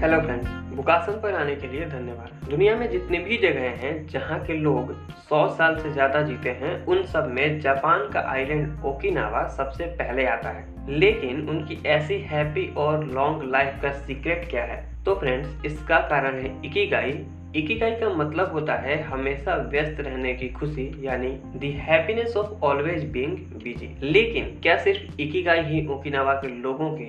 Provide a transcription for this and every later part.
Hello friends बुकासन पर आने के लिए धन्यवाद। दुनिया में जितनी भी जगह हैं जहाँ के लोग 100 साल से ज़्यादा जीते हैं, उन सब में जापान का आइलैंड ओकिनावा सबसे पहले आता है। लेकिन उनकी ऐसी हैप्पी और लॉन्ग लाइफ का सीक्रेट क्या है? तो फ्रेंड्स इसका कारण है इकिगाई। इकिगाई का मतलब होता है हमेशा व्यस्त रहने की खुशी, यानी the happiness of always being busy लेकिन क्या सिर्फ़ इकिगाई ही ओकिनावा के लोगों की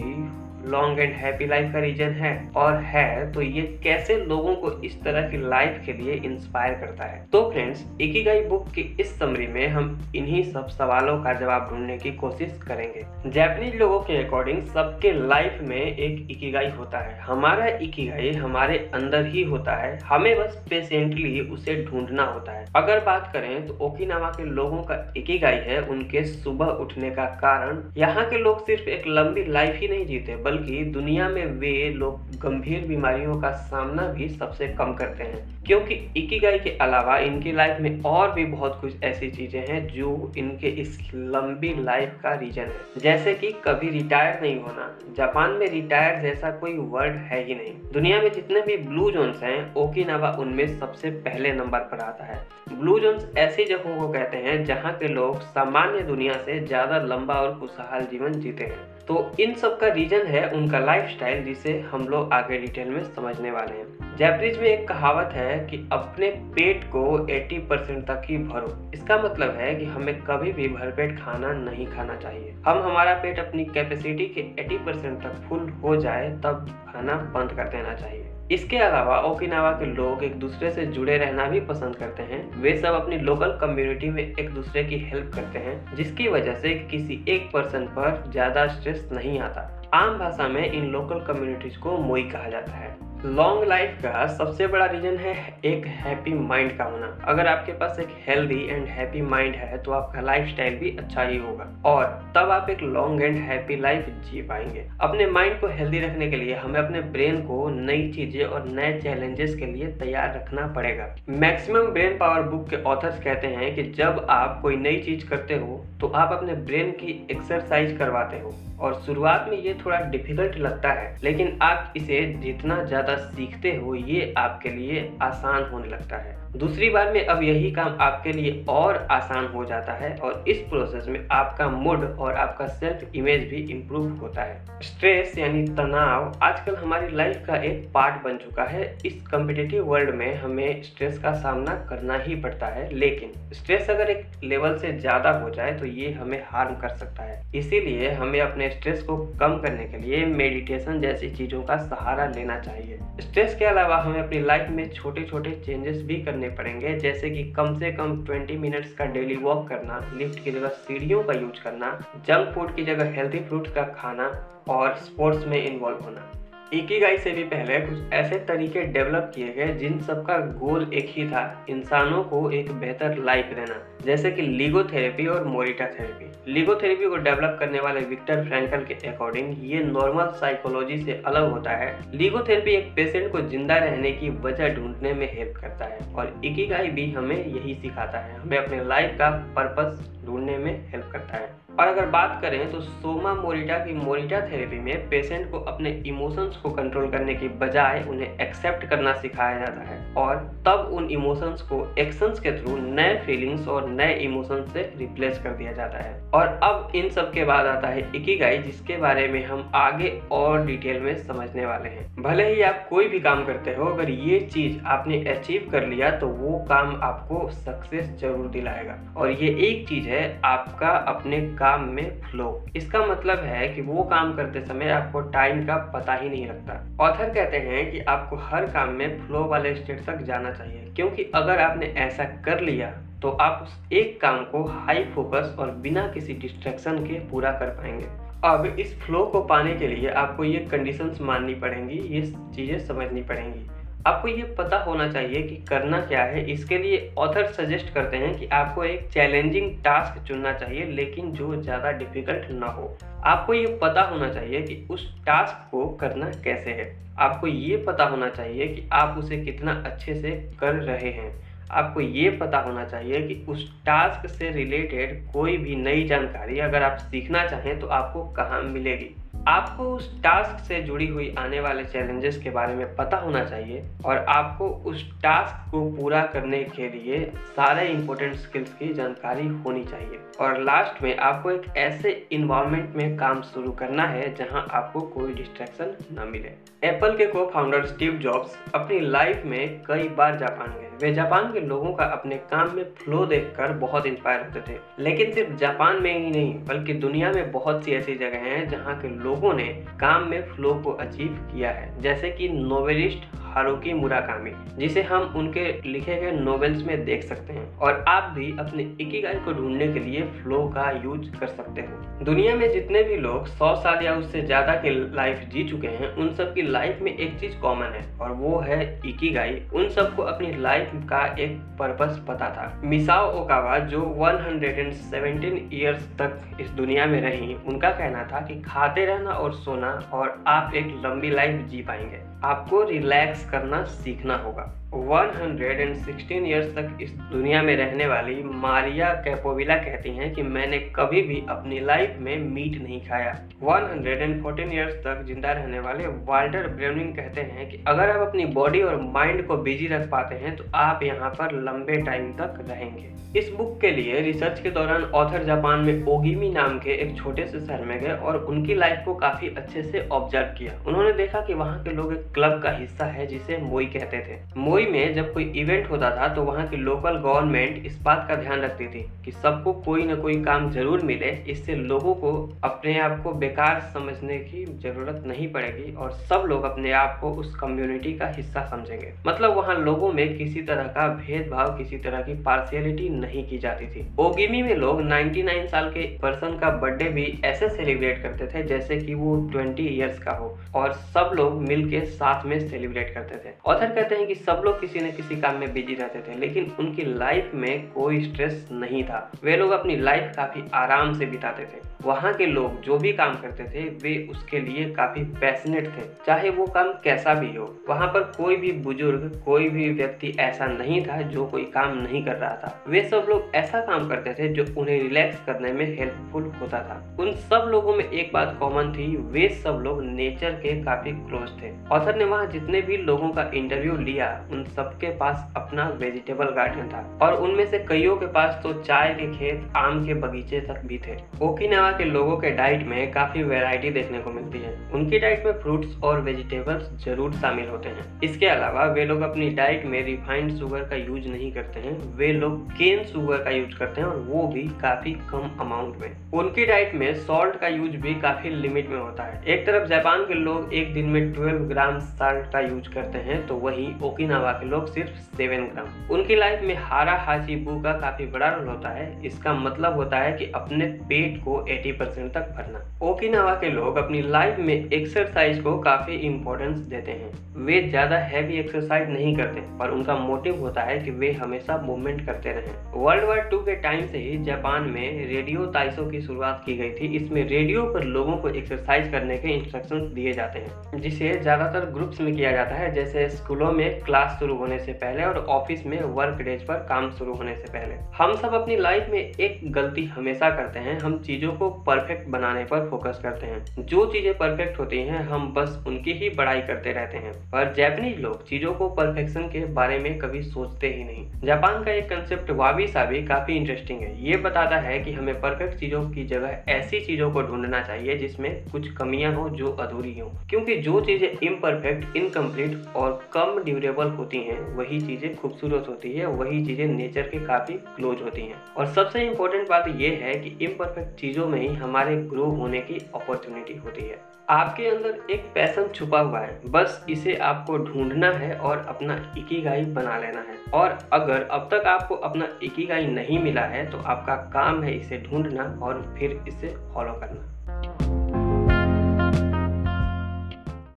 लॉन्ग एंड हैप्पी लाइफ का रीजन है और है तो ये कैसे लोगों को इस तरह की लाइफ के लिए इंस्पायर करता है? तो फ्रेंड्स इकिगाई बुक के इस समरी में हम इन्हीं सब सवालों का जवाब ढूँढने की कोशिश करेंगे। जापानीज लोगों के अकॉर्डिंग सबके लाइफ में एक इकिगाई होता है। हमारा इकिगाई हमारे अंदर ही होता है। हमें बस पेशेंटली उसे ढूंढना होता है। अगर बात करें तो ओकिनावा के लोगों का इकिगाई है, उनके सुबह उठने का कारण यहाँ के लोग सिर्फ़ एक लंबी लाइफ ही नहीं जीते बल्कि दुनिया में वे लोग गंभीर बीमारियों का सामना भी सबसे कम करते हैं। क्योंकि इकिगाई के अलावा इनकी लाइफ में और भी बहुत कुछ ऐसी चीज़ें हैं जो इनके इस लंबी लाइफ का रीजन है। जैसे कि कभी रिटायर नहीं होना। जापान में रिटायर जैसा कोई वर्ड है ही नहीं। दुनिया में जितने भी ब्लू जोन्स हैं, ओकिनावा उनमें सबसे पहले नंबर पर आता है। ब्लू जोन्स ऐसी जगहों को कहते हैं जहाँ के लोग सामान्य दुनिया से ज़्यादा लंबा और खुशहाल जीवन जीते हैं। तो इन सब का रीजन है उनका लाइफस्टाइल जिसे हम लोग आगे डिटेल में समझने वाले हैं। जैपनीज में एक कहावत है कि अपने पेट को 80 परसेंट तक ही भरो। इसका मतलब है कि हमें कभी भी भरपेट खाना नहीं खाना चाहिए। हम हमारा पेट अपनी कैपेसिटी के 80 परसेंट तक फुल हो जाए, तब खाना बंद कर देना चाहिए। इसके अलावा ओकिनावा के लोग एक दूसरे से जुड़े रहना भी पसंद करते हैं। वे सब अपनी लोकल कम्युनिटी में एक दूसरे की हेल्प करते हैं, जिसकी वजह से किसी एक पर्सन पर ज़्यादा स्ट्रेस नहीं आता। आम भाषा में इन लोकल कम्युनिटीज को मोई कहा जाता है। लॉन्ग लाइफ का सबसे बड़ा रीजन है एक हैप्पी माइंड का होना। अगर आपके पास एक हेल्दी एंड हैप्पी माइंड है तो आपका लाइफ स्टाइल भी अच्छा ही होगा। और तब आप एक लॉन्ग एंड हैप्पी लाइफ जी पाएँगे। अपने माइंड को हेल्दी रखने के लिए हमें अपने ब्रेन को नई चीज़ें और नए चैलेंजेस के लिए तैयार रखना पड़ेगा। मैक्सिमम ब्रेन पावर बुक के ऑथर्स कहते हैं कि जब आप कोई नई चीज़ करते हो तो आप अपने ब्रेन की एक्सरसाइज करवाते हो। और शुरुआत में ये थोड़ा डिफ़िकल्ट लगता है, लेकिन आप इसे जितना ज़्यादा सीखते हो ये आपके लिए आसान होने लगता है। दूसरी बार में अब यही काम आपके लिए और आसान हो जाता है और इस प्रोसेस में आपका मूड और आपका सेल्फ इमेज भी इम्प्रूव होता है। स्ट्रेस यानी तनाव आजकल हमारी लाइफ का एक पार्ट बन चुका है। इस कम्पिटेटिव वर्ल्ड में हमें स्ट्रेस का सामना करना ही पड़ता है। लेकिन स्ट्रेस अगर एक लेवल से ज़्यादा हो जाए तो ये हमें हार्म कर सकता है। इसीलिए हमें अपने स्ट्रेस को कम करने के लिए मेडिटेशन जैसी चीज़ों का सहारा लेना चाहिए। स्ट्रेस के अलावा हमें अपनी लाइफ में छोटे छोटे चेंजेस भी करने पड़ेंगे, जैसे कि कम से कम 20 मिनट्स का डेली वॉक करना लिफ्ट की जगह सीढ़ियों का यूज़ करना जंक फ़ूड की जगह हेल्थी फ्रूट का खाना और स्पोर्ट्स में इन्वॉल्व होना। इकीगाई से भी पहले कुछ ऐसे तरीके डेवलप किए गए जिन सबका गोल एक ही था, इंसानों को एक बेहतर लाइफ देना। जैसे कि लीगोथेरेपी और मोरिटा थेरेपी लीगोथेरेपी को डेवलप करने वाले विक्टर फ्रैंकल के अकॉर्डिंग ये नॉर्मल साइकोलॉजी से अलग होता है। लीगोथेरेपी एक पेशेंट को ज़िंदा रहने की वजह ढूँढने में हेल्प करता है और इकीगाई भी हमें यही सिखाता है। हमें अपने लाइफ का पर्पस ढूँढने में हेल्प करता है। और अगर बात करें तो सोमा मोरिटा की मोरिटा थेरेपी में पेशेंट को अपने इमोशंस को कंट्रोल करने की बजाय उन्हें एक्सेप्ट करना सिखाया जाता है और तब उन इमोशंस को एक्शंस के थ्रू नए फीलिंग्स और नए इमोशंस से रिप्लेस कर दिया जाता है। और अब इन सब के बाद आता है इकिगाई, जिसके बारे में हम आगे और डिटेल में समझने वाले हैं। भले ही आप कोई भी काम करते हो, अगर ये चीज़ आपने अचीव कर लिया तो वो काम आपको सक्सेस ज़रूर दिलाएगा। और ये एक चीज़ है, आपका अपने काम में फ्लो इसका मतलब है कि वो काम करते समय आपको टाइम का पता ही नहीं लगता। ऑथर कहते हैं कि आपको हर काम में फ्लो वाले स्टेट तक जाना चाहिए, क्योंकि अगर आपने ऐसा कर लिया तो आप उस एक काम को हाई फोकस और बिना किसी डिस्ट्रैक्शन के पूरा कर पाएँगे। अब इस फ्लो को पाने के लिए आपको ये कंडीशंस माननी पड़ेंगी, ये चीज़ें समझनी पड़ेंगी। आपको ये पता होना चाहिए कि करना क्या है। इसके लिए ऑथर सजेस्ट करते हैं कि आपको एक चैलेंजिंग टास्क चुनना चाहिए, लेकिन जो ज़्यादा डिफ़िकल्ट ना हो। आपको ये पता होना चाहिए कि उस टास्क को करना कैसे है। आपको ये पता होना चाहिए कि आप उसे कितना अच्छे से कर रहे हैं। आपको ये पता होना चाहिए कि उस टास्क से रिलेटेड कोई भी नई जानकारी अगर आप सीखना चाहें तो आपको कहाँ मिलेगी। आपको उस टास्क से जुड़ी हुई आने वाले चैलेंजेस के बारे में पता होना चाहिए और आपको उस टास्क को पूरा करने के लिए सारे इंपॉर्टेंट स्किल्स की जानकारी होनी चाहिए। और लास्ट में आपको एक ऐसे इन्वायरमेंट में काम शुरू करना है जहाँ आपको कोई डिस्ट्रैक्शन न मिले। एप्पल के को फाउंडर स्टीव जॉब्स अपनी लाइफ में कई बार जापान गए। वे जापान के लोगों का अपने काम में फ्लो देखकर बहुत इंस्पायर होते थे। लेकिन सिर्फ़ जापान में ही नहीं, बल्कि दुनिया में बहुत सी ऐसी जगह हैं जहाँ के लोगों ने काम में फ्लो को अचीव किया है। जैसे कि नोवेलिस्ट हारुकी मुराकामी, जिसे हम उनके लिखे गए नॉवेल्स में देख सकते हैं। और आप भी अपने इकिगाई को ढूँढने के लिए फ्लो का यूज़ कर सकते हो। दुनिया में जितने भी लोग 100 साल या उससे ज़्यादा की लाइफ जी चुके हैं, उन सब की लाइफ में एक चीज़ कॉमन है, और वो है इकिगाई। उन सबको अपनी लाइफ का एक पर्पस पता था। मिसाओ ओकावा, जो 117 इयर्स तक इस दुनिया में रही, उनका कहना था कि खाते रहना और सोना, और आप एक लंबी लाइफ जी पाएँगे। आपको रिलैक्स करना सीखना होगा। 116 इयर्स तक इस दुनिया में रहने वाली मारिया कैपोविला कहती हैं कि मैंने कभी भी अपनी लाइफ में मीट नहीं खाया। 114 इयर्स तक ज़िंदा रहने वाले वाल्टर ब्रेनिंग कहते हैं कि अगर आप अपनी बॉडी और माइंड को बिज़ी रख पाते हैं तो आप यहाँ पर लंबे टाइम तक रहेंगे। इस बुक के लिए रिसर्च के दौरान ऑथर जापान में ओगिमी नाम के एक छोटे से शहर में गए और उनकी लाइफ को काफ़ी अच्छे से ऑब्ज़र्व किया। उन्होंने देखा कि वहाँ के लोग एक क्लब का हिस्सा है जिसे मोई कहते थे। मोई में जब कोई इवेंट होता था तो वहाँ की लोकल गवर्नमेंट इस बात का ध्यान रखती थी कि सबको कोई ना कोई काम ज़रूर मिले। इससे लोगों को अपने आप को बेकार समझने की ज़रूरत नहीं पड़ेगी और सब लोग अपने आप को उस कम्युनिटी का हिस्सा समझेंगे। मतलब वहाँ लोगों में किसी तरह का भेदभाव, किसी तरह की पार्शियलिटी नहीं की जाती थी। ओगिमी में लोग 99 साल के पर्सन का बर्थडे भी ऐसे सेलिब्रेट करते थे, जैसे कि वो 20 इयर्स का हो। और सब लोग मिलके साथ में सेलिब्रेट करते थे। ऑथर कहते हैं कि सब लोग किसी न किसी काम में बिज़ी रहते थे, लेकिन उनकी लाइफ में कोई स्ट्रेस नहीं था। वे लोग अपनी लाइफ काफ़ी आराम से बिताते थे। वहाँ के लोग जो भी काम करते थे, वे उसके लिए काफ़ी पैशनेट थे, चाहे वो काम कैसा भी हो। वहाँ पर कोई भी बुज़ुर्ग, कोई भी व्यक्ति ऐसा नहीं था जो कोई काम नहीं कर रहा था। वे सब लोग ऐसा काम करते थे जो उन्हें रिलैक्स करने में हेल्पफुल होता था। उन सब लोगों में एक बात कॉमन थी, वे सब लोग नेचर के काफ़ी क्लोज थे। ऑथर ने वहाँ जितने भी लोगों का इंटरव्यू लिया, उन सबके पास अपना वेजिटेबल गार्डन था। और उनमें से कईयों के पास तो चाय के खेत, आम के बगीचे तक भी थे। ओकिनावा के लोगों के डाइट में काफ़ी वेराइटी देखने को मिलती है। उनकी डाइट में फ्रूट्स और वेजिटेबल्स ज़रूर शामिल होते हैं। इसके अलावा वे लोग अपनी डाइट में रिफाइंड शुगर का यूज़ नहीं करते हैं। वे लोग केन शुगर का यूज़ करते हैं और वो भी काफ़ी कम अमाउंट में। उनकी डाइट में सॉल्ट का यूज़ भी काफ़ी लिमिट में होता है। एक तरफ़ जापान के लोग एक दिन में 12 ग्राम सॉल्ट का यूज़ करते हैं तो वही ओकिनावा के लोग सिर्फ़ सेवन ग्राम। उनकी लाइफ में हारा हाजीबू का काफ़ी बड़ा रोल होता है। इसका मतलब होता है कि अपने पेट को 80 परसेंट तक भरना। ओकिनावा के लोग अपनी लाइफ में एक्सरसाइज को काफ़ी इम्पोर्टेंस देते हैं। वे ज़्यादा हैवी एक्सरसाइज नहीं करते और उनका मोटिव होता है कि वे हमेशा मूवमेंट करते रहे। वर्ल्ड वार टू के टाइम से ही जापान में रेडियो ताइसो की शुरुआत की गई थी। इसमें रेडियो पर लोगों को एक्सरसाइज करने के इंस्ट्रक्शन दिए जाते हैं, जिसे ज़्यादातर ग्रुप्स में किया जाता है जैसे स्कूलों में क्लास शुरू होने से पहले और ऑफ़िस में वर्क डेज़ पर काम शुरू होने से पहले। हम सब अपनी लाइफ में एक गलती हमेशा करते हैं, हम चीज़ों को परफेक्ट बनाने पर फोकस करते हैं। जो चीज़ें परफेक्ट होती हैं, हम बस उनकी ही बड़ाई करते रहते हैं। पर जैपनीज लोग चीज़ों को परफेक्शन के बारे में कभी सोचते ही नहीं। जापान का एक कंसेप्ट वाबी साबी काफ़ी इंटरेस्टिंग है। ये बताता है कि हमें परफेक्ट चीज़ों की जगह ऐसी चीज़ों को ढूंढना चाहिए जिसमें कुछ कमियाँ हो जो अधूरी हो। क्योंकि जो चीज़ें इम्परफेक्ट इनकम्प्लीट और कम ड्यूरेबल होती हैं, वही चीज़ें खूबसूरत होती है, वही चीज़ें नेचर के काफ़ी क्लोज होती हैं। और सबसे इम्पोर्टेंट बात यह है कि इम्परफेक्ट चीज़ों में ही हमारे ग्रो होने की अपॉर्चुनिटी होती है। आपके अंदर एक पैसन छुपा हुआ है, बस इसे आपको ढूंढना है और अपना इकीगाई बना लेना है। और अगर अब तक आपको अपना इकीगाई नहीं मिला है तो आपका काम है इसे ढूंढना और फिर इसे फॉलो करना।